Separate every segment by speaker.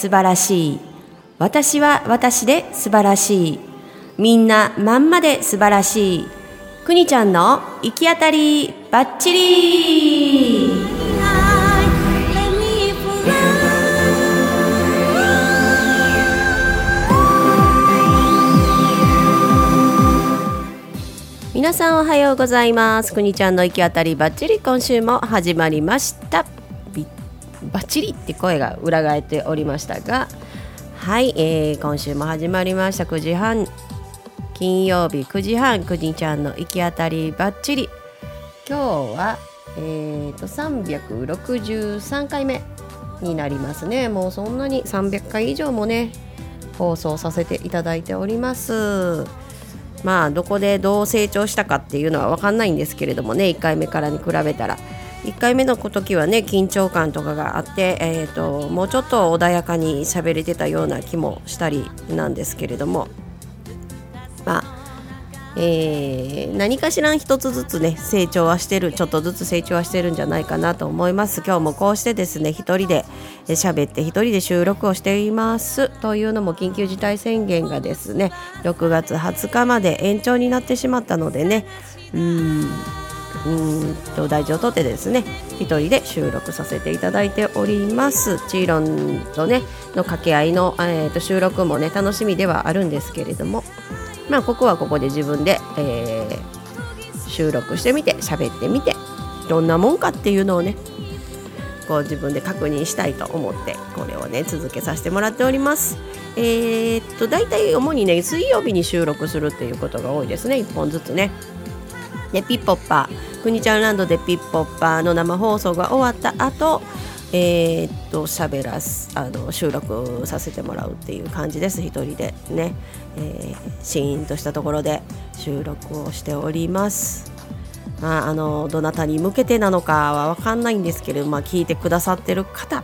Speaker 1: 素晴らしい。私は私で素晴らしい。みんなまんまで素晴らしい。くにちゃんの行き当たりばっちり皆さんおはようございます。くにちゃんの行き当たりばっちり今週も始まりました。びばっちりって声が裏返っておりましたが、はい、えー今週も始まりました9時半金曜日9時半くにちゃんの行き当たりばっちり。今日はえー、と363回目になりますね。もうそんなに300回以上もね放送させていただいております。まあどこでどう成長したかっていうのは分かんないんですけれどもね1回目からに比べたら1回目の時はね緊張感とかがあって、えー、ともうちょっと穏やかに喋れてたような気もしたりなんですけれども。まあえー何かしら一つずつね成長はしてるちょっとずつ成長はしてるんじゃないかなと思います。今日もこうしてですね一人でえ喋って一人で収録をしています。というのも緊急事態宣言がですね6月20日まで延長になってしまったのでねうん。うんと大事をとってですね一人で収録させていただいておりますチーロンとねの掛け合いの、えーと収録もね楽しみではあるんですけれどもまあここはここで自分で、えー収録してみて喋ってみてどんなもんかっていうのをねこう自分で確認したいと思ってこれをね続けさせてもらっております。えーっと大体主にね水曜日に収録するっていうことが多いですね1本ずつね。でピッポッパーくにちゃんランドでピッポッパーの生放送が終わった後えーっと喋らすあの収録させてもらうっていう感じです一人でね、えーシーンとしたところで収録をしております。まあ、あのどなたに向けてなのかは分かんないんですけれど、まあ、聞いてくださってる方、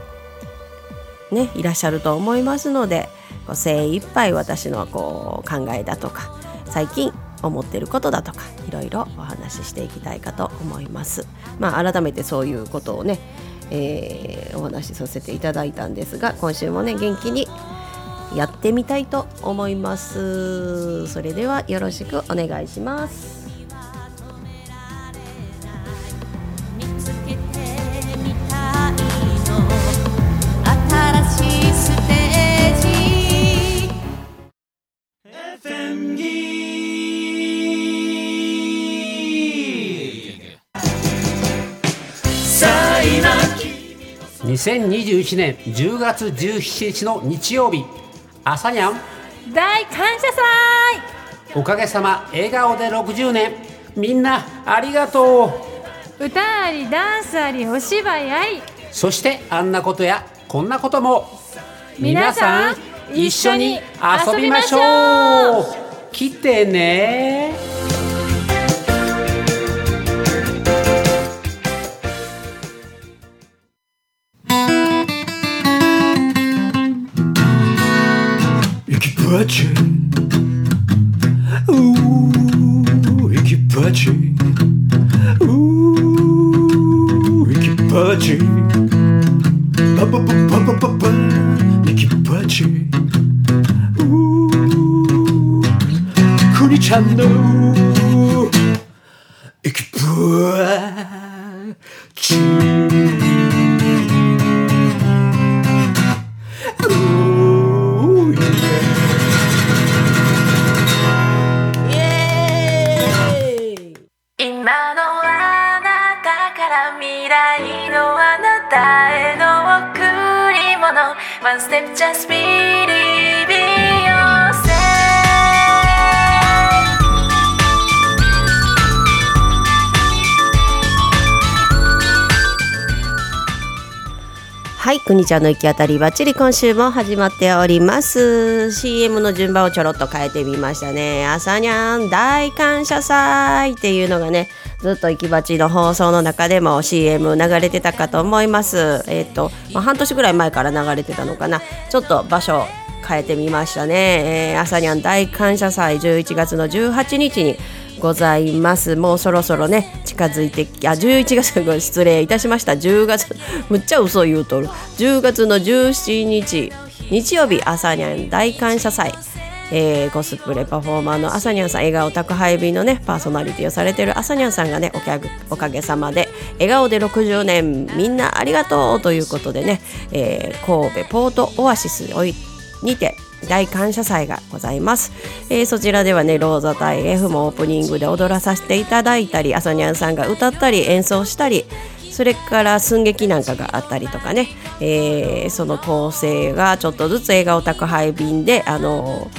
Speaker 1: ね、いらっしゃると思いますので精一杯私のこう考えだとか最近思ってることだとかいろいろお話ししていきたいかと思います。まあ、改めてそういうことをね、えーお話しさせていただいたんですが今週もね元気にやってみたいと思います。それではよろしくお願いします。
Speaker 2: 2021年10月17日の日曜日。朝にゃん。
Speaker 3: 大感謝祭。
Speaker 2: おかげさま笑顔で60年。みんなありがとう。
Speaker 3: 歌ありダンスありお芝居あり。
Speaker 2: そしてあんなことやこんなことも。
Speaker 3: 皆さん
Speaker 2: 一緒に遊びましょう。来てね
Speaker 4: 行きパチうー行きパチうー行きパチパパパパパパパ
Speaker 1: はい、くにちゃんの行き当たりばっちり今週も始まっております。CM の順番をちょろっと変えてみましたね。朝にゃん大感謝祭っていうのがねずっと行きばちの放送の中でも CM 流れてたかと思います。えっ、と、まあ、半年ぐらい前から流れてたのかな。ちょっと場所変えてみましたね、えー、朝にゃん大感謝祭11月の18日にございます。もうそろそろね近づいてあ11月失礼いたしました。10月 むっちゃ嘘言うとる。10月の17日日曜日朝にゃん大感謝祭。えー、コスプレパフォーマーの朝にゃんさん笑顔宅配便のねパーソナリティをされてる朝にゃんさんがねおおかげさまで笑顔で60年みんなありがとうということでね、えー、神戸ポートオアシスにて大感謝祭がございます、えー、そちらではねローザ対 F もオープニングで踊らさせていただいたりあさにゃんさんが歌ったり演奏したりそれから寸劇なんかがあったりとかね、えー、その構成がちょっとずつ映画を宅配便であの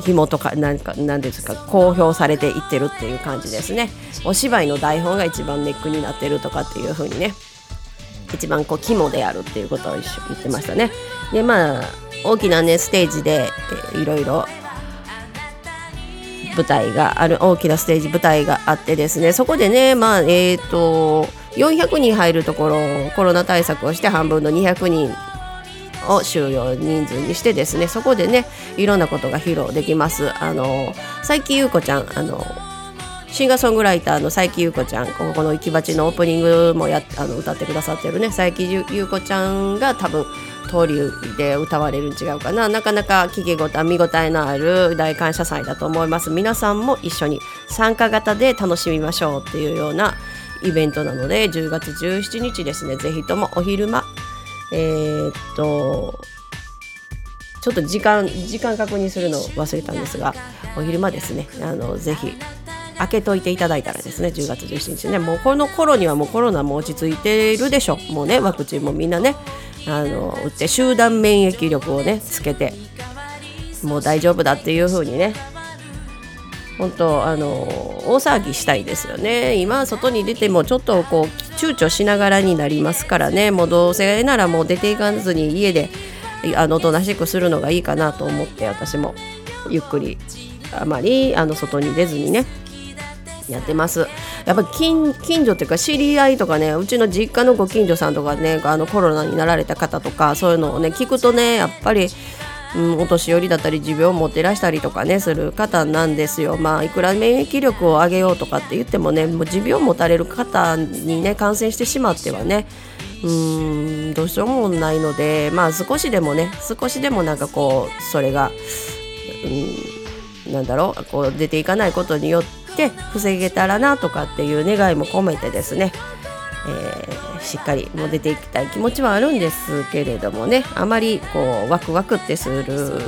Speaker 1: 紐とかなんかなんですか公表されていってるっていう感じですね。お芝居の台本が一番ネックになってるとかっていう風にね一番こう肝であるっていうことを一緒言ってましたね。でまあ大きなねステージで、えー、いろいろ舞台がある大きなステージ舞台があってですね。そこでねまあえっ、ー、と400人入るところコロナ対策をして半分の200人を収容人数にしてですね。そこでねいろんなことが披露できます。あの佐伯優子ちゃんあのシンガーソングライターの佐伯優子ちゃんここの「いきばち」のオープニングもやあの歌ってくださってるね佐伯優子ちゃんが多分通りで歌われるん違うかななかなか聞き応え見応えのある大感謝祭だと思います皆さんも一緒に参加型で楽しみましょうっていうようなイベントなので10月17日ですねぜひともお昼間えー、っとちょっと時間時間確認するの忘れたんですがお昼間ですねあのぜひ開けといていただいたらですね10月17日ねもうこの頃にはもうコロナも落ち着いているでしょもうねワクチンもみんなねあの打って集団免疫力をねつけてもう大丈夫だっていう風にね本当あの大騒ぎしたいですよね。今外に出てもちょっとこう躊躇しながらになりますからね。もうどうせならもう出ていかずに家であのおとなしくするのがいいかなと思って私もゆっくりあまりあの外に出ずにねやってますやっぱ近近所っていうか知り合いとかねうちの実家のご近所さんとかねあのコロナになられた方とかそういうのをね聞くとねやっぱりうん、お年寄りだったり持病を持ってらしたりとかねする方なんですよ。まあいくら免疫力を上げようとかって言ってもねもう持病を持たれる方にね感染してしまってはねうんどうしようもないのでまあ少しでもね少しでもなんかこうそれが、うん、なんだろうこう出ていかないことによって防げたらなとかっていう願いも込めてですねえー、しっかりもう出ていきたい気持ちはあるんですけれどもねあまりこうワクワクってする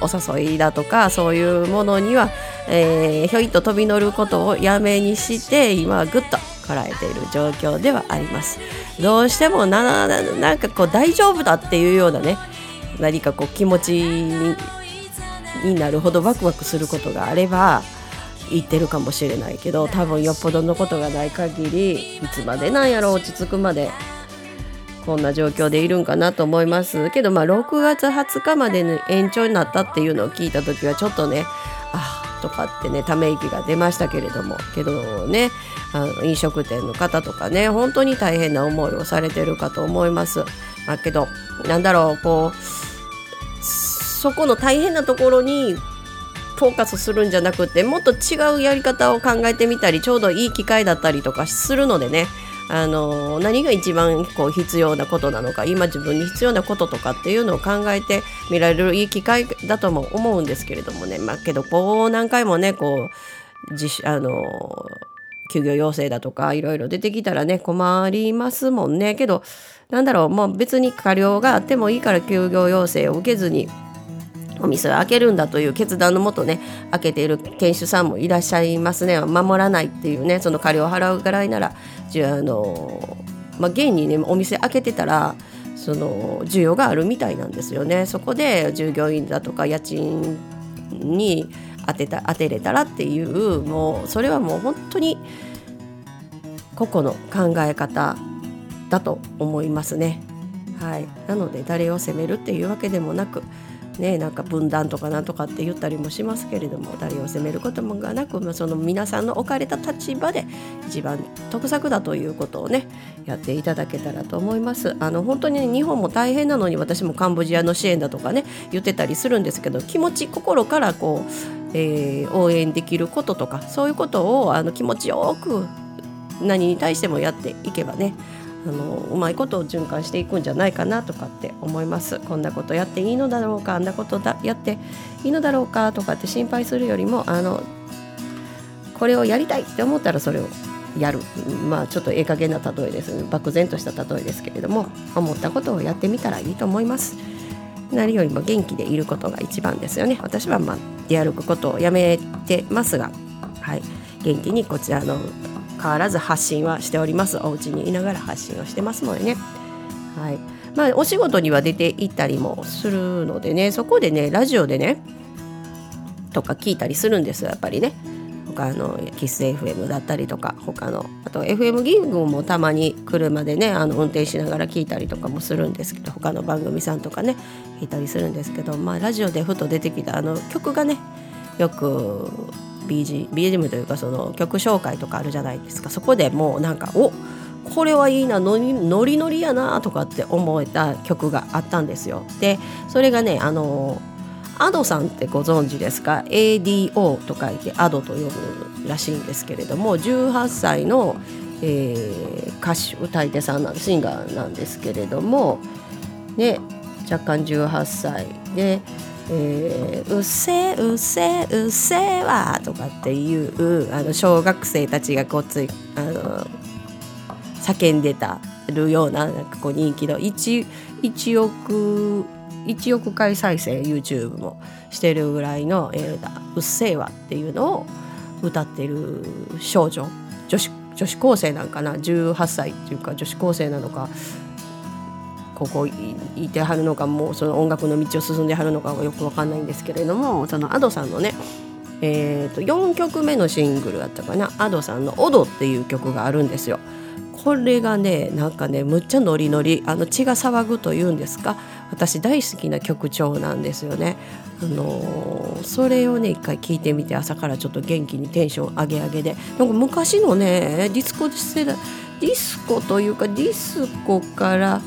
Speaker 1: お誘いだとかそういうものには、えー、ひょいっと飛び乗ることをやめにして今はぐっとこらえている状況ではあります。どうしてもななんかこう大丈夫だっていうようなね何かこう気持ちになるほどワクワクすることがあれば言ってるかもしれないけど多分よっぽどのことがない限りいつまでなんやろ落ち着くまでこんな状況でいるんかなと思いますけどまあ6月20日までに延長になったっていうのを聞いた時はちょっとねあとかってねため息が出ましたけれどもけどねあの飲食店の方とかね本当に大変な思いをされてるかと思います。まあ、けどなんだろうこうそこの大変なところにフォーカスするんじゃなくてもっと違うやり方を考えてみたりちょうどいい機会だったりとかするのでね。あの何が一番こう必要なことなのか今自分に必要なこととかっていうのを考えてみられるいい機会だとも思うんですけれどもね。まあけどこう何回もねこう自あの休業要請だとかいろいろ出てきたらね困りますもんね。けどなんだろうもう別に過料があってもいいから休業要請を受けずにお店を開けるんだという決断のもとね開けている店主さんもいらっしゃいますね。守らないっていうねその借りを払うぐらいならじゃあの、まあ、現にねお店開けてたらその需要があるみたいなんですよね。そこで従業員だとか家賃に当てた当てれたらっていうもうそれはもう本当に個々の考え方だと思いますね。はい、なので誰を責めるっていうわけでもなくね、なんか分断とかなんとかって言ったりもしますけれども誰を責めることもがなく、まあ、その皆さんの置かれた立場で一番得策だということをねやっていただけたらと思います。あの本当に、日本も大変なのに私もカンボジアの支援だとかね言ってたりするんですけど気持ち心からこう、えー、応援できることとかそういうことをあの気持ちよく何に対してもやっていけばねあのうまいことを循環していくんじゃないかなとかって思います。こんなことやっていいのだろうかあんなことだやっていいのだろうかとかって心配するよりもあのこれをやりたいって思ったらそれをやる。まあちょっとええ加減な例えです。ね漠然とした例えですけれども思ったことをやってみたらいいと思います。何よりも元気でいることが一番ですよね。私はまあ出歩くことをやめてますがはい。元気にこちらの変わらず発信はしております。お家にいながら発信をしてますのでね。はい。まあお仕事には出て行ったりもするのでね。そこでねラジオでねとか聞いたりするんです。やっぱりね。他のキス FM だったりとか他のあと FM ギングもたまに車でねあの運転しながら聞いたりとかもするんですけど他の番組さんとかね聞いたりするんですけどまあラジオでふと出てきたあの曲がねよく BGM というかその曲紹介とかあるじゃないですか。そこでもうなんかおこれはいいなノリノリノリやなとかって思えた曲があったんですよ。でそれがねあのアドさんってご存知ですか？ADO と書いてアドと呼ぶらしいんですけれども18歳の、えー、歌手歌い手さんなんシンガーなんですけれどもね若干18歳。でえー、うっせうっせうっせわとかっていうあの小学生たちがこうついあの叫んでたるようななんかこう人気の 1, 1億1億回再生 YouTube もしてるぐらいの「えー、うっせぇわ」っていうのを歌ってる少女。女子女子高生なんかな？18歳っていうか女子高生なのかここいてはるのかもうその音楽の道を進んではるのかはよく分かんないんですけれどもその Ado さんのねえー、と4曲目のシングルだったかな Ado さんの「オド」っていう曲があるんですよ。これがねなんかねむっちゃノリノリあの血が騒ぐというんですか？私大好きな曲調なんですよね。あのー、それをね一回聞いてみて朝からちょっと元気にテンション上げ上げでなんか昔のねディスコ世代ディスコというかディスコから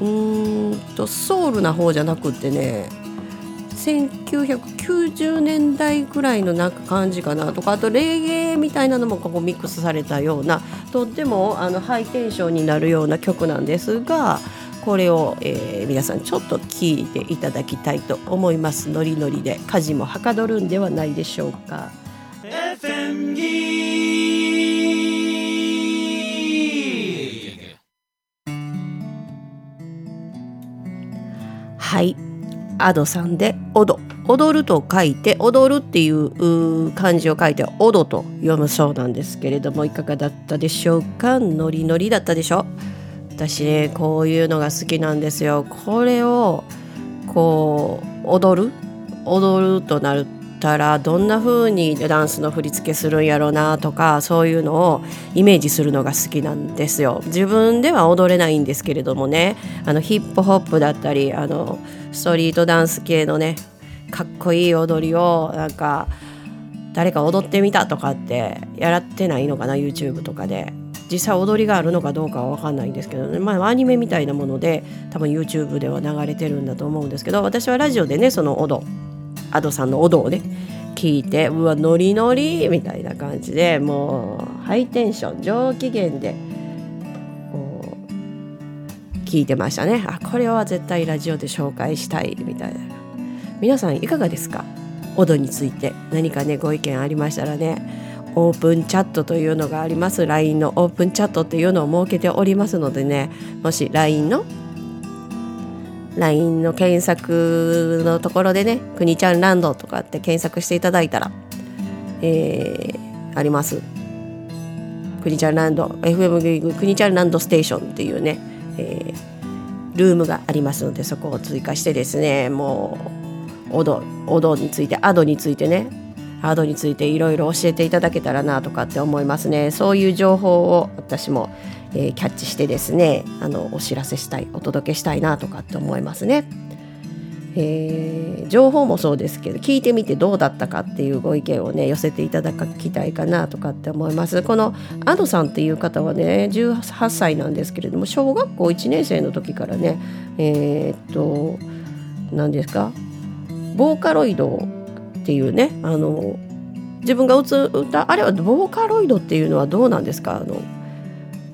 Speaker 1: うーんとソウルな方じゃなくってね1990年代ぐらいのなんか感じかなとかあとレゲエみたいなのもここミックスされたようなとってもあのハイテンションになるような曲なんですがこれを、えー、皆さんちょっと聴いていただきたいと思いますノリノリで家事もはかどるんではないでしょうか。はい。アドさんで「オド」踊ると書いて踊るっていう漢字を書いて「オド」と読むそうなんですけれどもいかがだったでしょうか？ノリノリだったでしょ？私ねこういうのが好きなんですよ。これをこう踊る？踊るとなるたらどんな風にダンスの振り付けするんやろうなとかそういうのをイメージするのが好きなんですよ。自分では踊れないんですけれどもね。あのヒップホップだったりあのストリートダンス系のねかっこいい踊りをなんか誰か踊ってみたとかってやらってないのかな YouTube とかで。実際踊りがあるのかどうかは分かんないんですけどね、まあ、アニメみたいなもので多分 YouTube では流れてるんだと思うんですけど私はラジオでねその踊 Ado さんの踊をね聞いてうわノリノリみたいな感じでもうハイテンション上機嫌でこう聞いてましたね。あこれは絶対ラジオで紹介したいみたいな。皆さんいかがですか？オドについて何かねご意見ありましたらねオープンチャットというのがあります。LINE のオープンチャットっていうのを設けておりますのでねもし LINE の LINE の検索のところでね「くにちゃんランド」とかって検索していただいたら、えー、あります。くにちゃんランド FM くにちゃんランドステーションっていうね、えー、ルームがありますのでそこを追加してですねもうオドオドについてアドについてねアドについていろいろ教えていただけたらなとかって思いますね。そういう情報を私もえーキャッチしてですねあのお知らせしたいお届けしたいなとかって思いますね。えー情報もそうですけど聞いてみてどうだったかっていうご意見をね寄せていただきたいかなとかって思いますこの Ado さんっていう方はね18歳なんですけれども小学校1年生の時からねえーっと何ですかボーカロイドっていうねあの自分が歌う歌あれはボーカロイドっていうのはどうなんですか？あの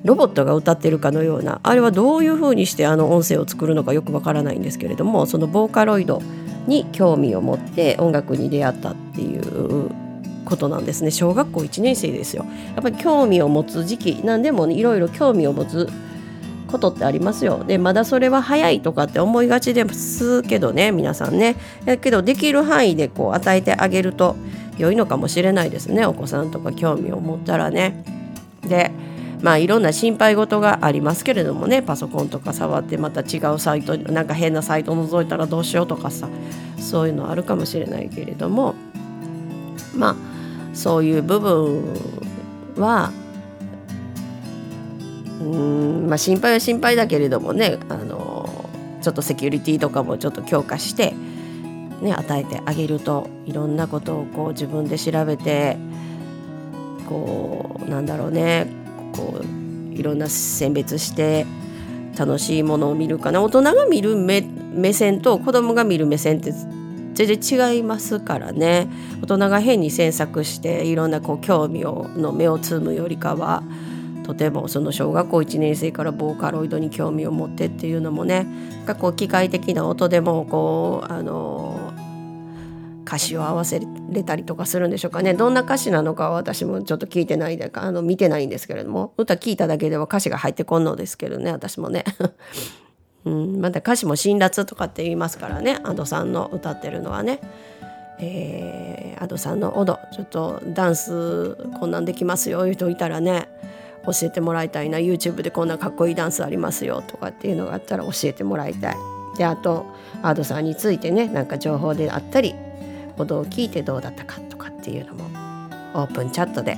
Speaker 1: ロボットが歌ってるかのようなあれはどういうふうにしてあの音声を作るのかよくわからないんですけれどもそのボーカロイドに興味を持って音楽に出会ったっていうことなんですね。小学校1年生ですよ。やっぱり興味を持つ時期何でもいろいろ興味を持つことってありますよ。でまだそれは早いとかって思いがちですけどね皆さんね。だけどできる範囲でこう与えてあげると良いのかもしれないですね。お子さんとか興味を持ったらね。でまあいろんな心配事がありますけれどもねパソコンとか触ってまた違うサイトなんか変なサイト覗いたらどうしようとかさそういうのあるかもしれないけれどもまあそういう部分はうんまあ心配は心配だけれどもねあのちょっとセキュリティとかもちょっと強化して、ね、与えてあげるといろんなことをこう自分で調べてこうなんだろうねこういろんな選別して楽しいものを見るかな。大人が見る目目線と子供が見る目線って全然違いますからね。大人が変に詮索していろんなこう興味をの目をつむよりかはとてもその小学校1年生からボーカロイドに興味を持ってっていうのもねなんかこう機械的な音でもこうあの歌詞を合わせれたりとかするんでしょうかねどんな歌詞なのかは私もちょっと聞いてないであの見てないんですけれども歌聞いただけでは歌詞が入ってこんのですけどね私もね。うん、また歌詞も辛辣とかって言いますからね Ado さんの歌ってるのはね。えー、Ado さんのオドちょっとダンスこんなんできますよいう人いたらね教えてもらいたいな YouTube でこんなかっこいいダンスありますよとかっていうのがあったら教えてもらいたい。であと Ado さんについてねなんか情報であったり音を聞いてどうだったかとかっていうのもオープンチャットで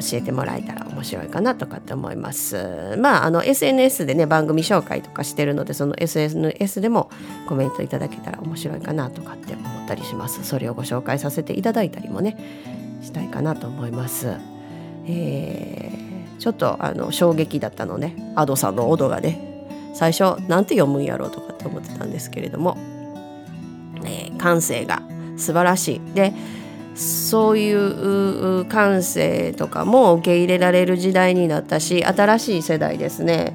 Speaker 1: 教えてもらえたら面白いかなとかって思います。まああの SNS でね番組紹介とかしてるのでその SNS でもコメントいただけたら面白いかなとかって思ったりします。それをご紹介させていただいたりもねしたいかなと思います。えーちょっとあの衝撃だったのね Ado さんのオドがね最初なんて読むんやろうとかって思ってたんですけれども、えー感性が素晴らしい。でそういう感性とかも受け入れられる時代になったし新しい世代ですね、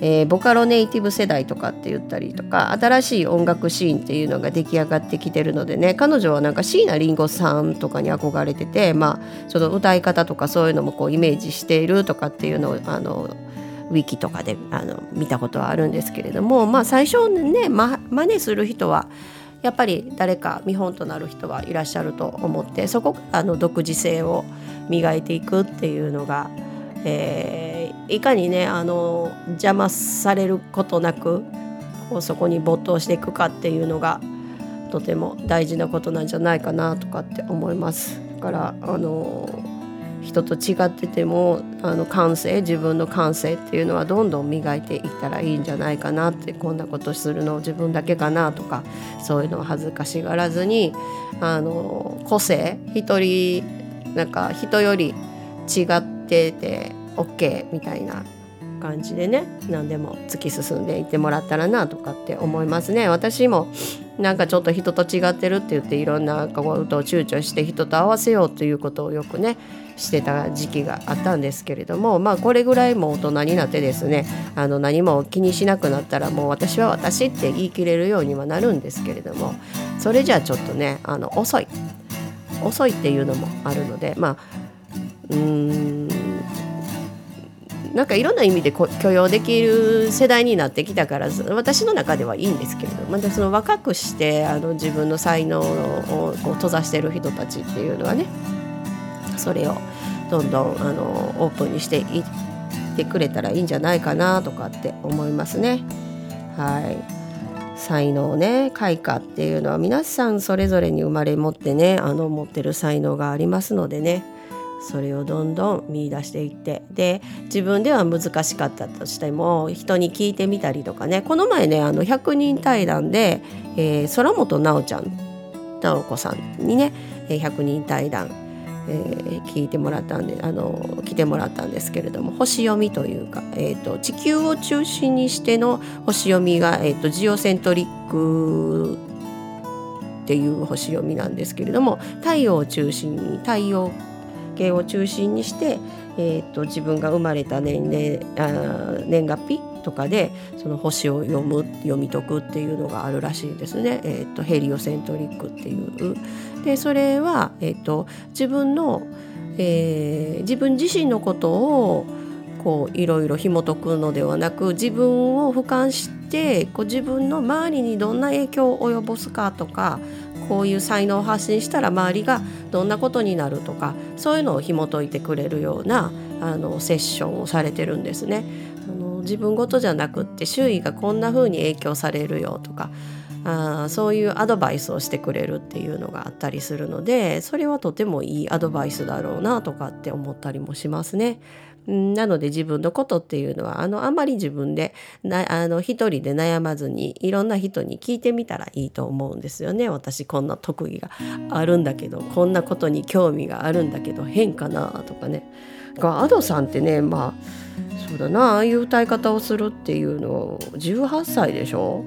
Speaker 1: えーボカロネイティブ世代とかって言ったりとか新しい音楽シーンっていうのが出来上がってきてるのでね彼女はなんか椎名林檎さんとかに憧れててまあその歌い方とかそういうのもこうイメージしているとかっていうのをあのウィキとかであの見たことはあるんですけれどもまあ最初ね、ま、真似する人はやっぱり誰か見本となる人はいらっしゃると思ってそこからの独自性を磨いていくっていうのが、えーいかにねあの邪魔されることなくこうそこに没頭していくかっていうのがとても大事なことなんじゃないかなとかって思います。だからあの人と違っててもあの感性自分の感性っていうのはどんどん磨いていったらいいんじゃないかなってこんなことするの自分だけかなとかそういうのは恥ずかしがらずにあの個性一人なんか人より違ってて OK みたいな。感じでね何でも突き進んでいってもらったらなとかって思いますね。私もなんかちょっと人と違ってるって言っていろんなことを躊躇して人と合わせようということをよくねしてた時期があったんですけれどもまあこれぐらいも大人になってですねあの何も気にしなくなったらもう私は私って言い切れるようにはなるんですけれどもそれじゃあちょっとねあの遅い。遅いっていうのもあるのでまあうーんなんかいろんな意味で許容できる世代になってきたから私の中ではいいんですけれどまたその若くしてあの自分の才能をこう閉ざしてる人たちっていうのはねそれをどんどんあのオープンにしていってくれたらいいんじゃないかなとかって思いますね。はい才能ね開花っていうのは皆さんそれぞれに生まれ持ってねあの持ってる才能がありますのでねそれをどんどん見出していってで自分では難しかったとしても人に聞いてみたりとかね。この前ねあの100人対談で、えー、空本直ちゃん直子さんにね100人対談、えー、聞いてもらったんであの来てもらったんですけれども星読みというか、えーと、地球を中心にしての星読みが、えーとジオセントリックっていう星読みなんですけれども太陽を中心に太陽系を中心にして、えーと、自分が生まれた年齢あ年月日とかでその星を読む読み解くっていうのがあるらしいですね、えーと、ヘリオセントリックっていう。でそれは、えーと、自分の、えー、自分自身のことをこういろいろ紐解くのではなく自分を俯瞰してこう自分の周りにどんな影響を及ぼすかとかこういう才能を発信したら周りがどんなことになるとかそういうのを紐解いてくれるようなあのセッションをされてるんですね。あの自分ごとじゃなくって周囲がこんな風に影響されるよとかあそういうアドバイスをしてくれるっていうのがあったりするのでそれはとてもいいアドバイスだろうなとかって思ったりもしますね。なので自分のことっていうのはあのあまり自分でなあの一人で悩まずにいろんな人に聞いてみたらいいと思うんですよね。私こんな特技があるんだけどこんなことに興味があるんだけど変かなとかね。がアドさんってねまあそうだなああいう歌い方をするっていうのを18歳でしょ？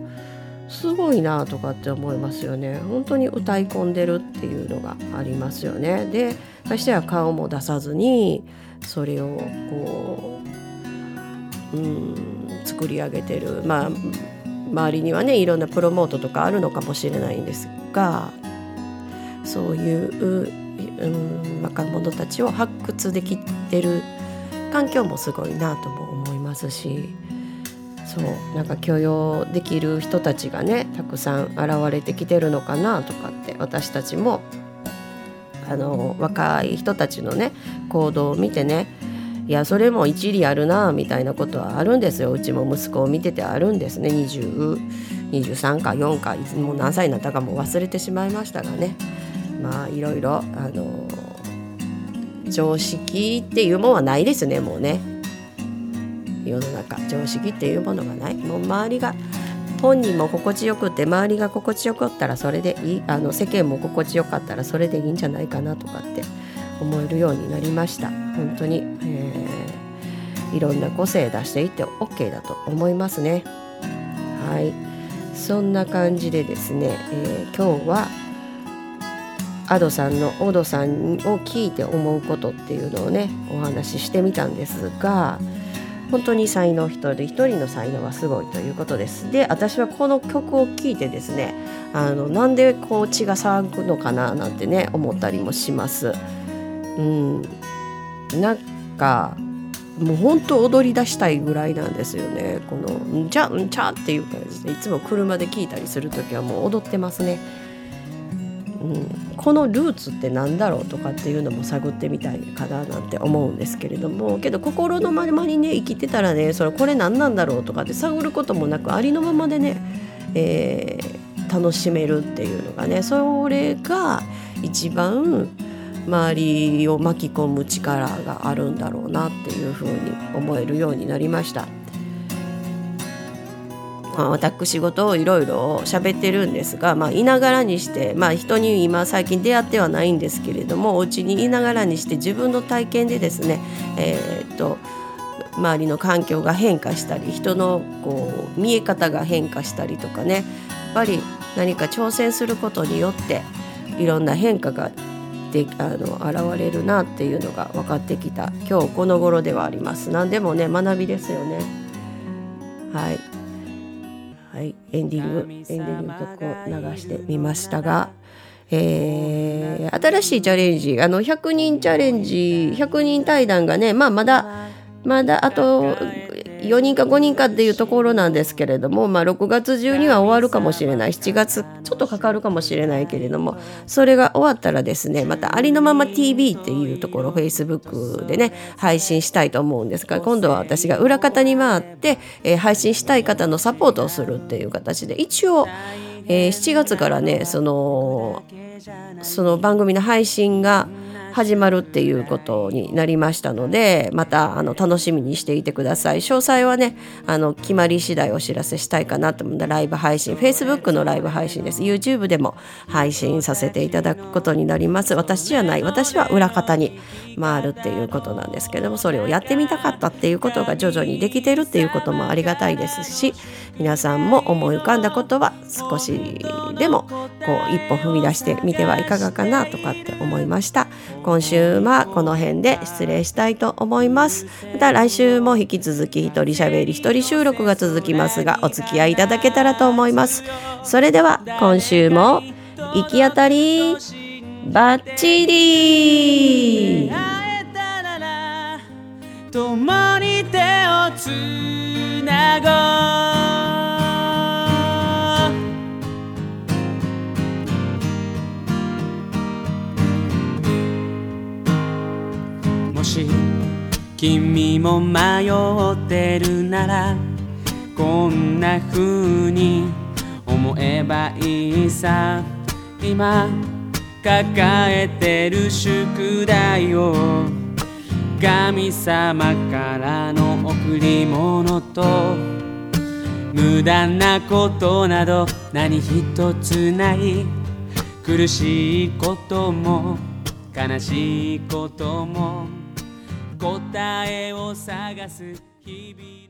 Speaker 1: すごいなとかって思いますよね。本当に歌い込んでるっていうのがありますよね。でそしては顔も出さずにそれをこう、うん、作り上げてる。まあ周りにはねいろんなプロモートとかあるのかもしれないんですがそういう、うん、若者たちを発掘できてる環境もすごいなとも思いますしそう。なんか許容できる人たちがねたくさん現れてきてるのかなとかって私たちもあの若い人たちのね行動を見てねいやそれも一理あるなみたいなことはあるんですよ。うちも息子を見ててあるんですね。2023か4かもう何歳になったかも忘れてしまいましたがね。まあいろいろあの常識っていうもんはないですねもうね。世の中常識っていうものがない。もう周りが本人も心地よくって周りが心地よかったらそれでいい。あの世間も心地よかったらそれでいいんじゃないかなとかって思えるようになりました。本当に、えー、いろんな個性出していって OK だと思いますね。はい。そんな感じでですね、えー、今日はアドさんのオドさんを聞いて思うことっていうのをねお話ししてみたんですが本当に才能一人一人の才能はすごいということです。で私はこの曲を聴いてですねあのなんでこう血が騒ぐのかななんてね思ったりもします。うん。なんかもう本当踊り出したいぐらいなんですよね。この「んちゃんちゃ」っていう感じでいつも車で聴いたりする時はもう踊ってますね。うん、このルーツって何だろうとかっていうのも探ってみたいかななんて思うんですけれどもけど心のままにね生きてたらねそれこれ何なんだろうとかって探ることもなくありのままでね、えー、楽しめるっていうのがねそれが一番周りを巻き込む力があるんだろうなっていうふうに思えるようになりました。まあ、私事をいろいろ喋ってるんですが、まあ、いながらにして、まあ、人に今最近出会ってはないんですけれどもお家にいながらにして自分の体験でですね、えー、っと周りの環境が変化したり人のこう見え方が変化したりとかねやっぱり何か挑戦することによっていろんな変化がであの現れるなっていうのが分かってきた今日この頃ではあります。何でもね学びですよね。はい。はい、エンディングエンディング曲を流してみましたが、えー、新しいチャレンジあの100人チャレンジ100人対談がね、まあ、まだまだあと4人か5人かっていうところなんですけれども、まあ、6月中には終わるかもしれない。7月ちょっとかかるかもしれないけれどもそれが終わったらですねまたありのまま TV っていうところ Facebook でね配信したいと思うんですが今度は私が裏方に回って、えー、配信したい方のサポートをするっていう形で一応、えー、7月からねそのその番組の配信が始まるっていうことになりましたのでまたあの楽しみにしていてください。詳細はねあの決まり次第お知らせしたいかなと思ったライブ配信 Facebook のライブ配信です。YouTube でも配信させていただくことになります。私じゃない。私は裏方に回るっていうことなんですけどもそれをやってみたかったっていうことが徐々にできてるっていうこともありがたいですし皆さんも思い浮かんだことは少しでもこう一歩踏み出してみてはいかがかなとかって思いました。今週はこの辺で失礼したいと思います。また来週も引き続き一人喋り一人収録が続きますがお付き合いいただけたらと思います。それでは今週も行き当たりバッチリ
Speaker 5: 共に手をつなご君も迷ってるならこんな風に思えばいいさ。今抱えてる宿題を。神様からの贈り物と。無駄なことなど。何一つない。苦しいことも。悲しいことも。答えを探す日々。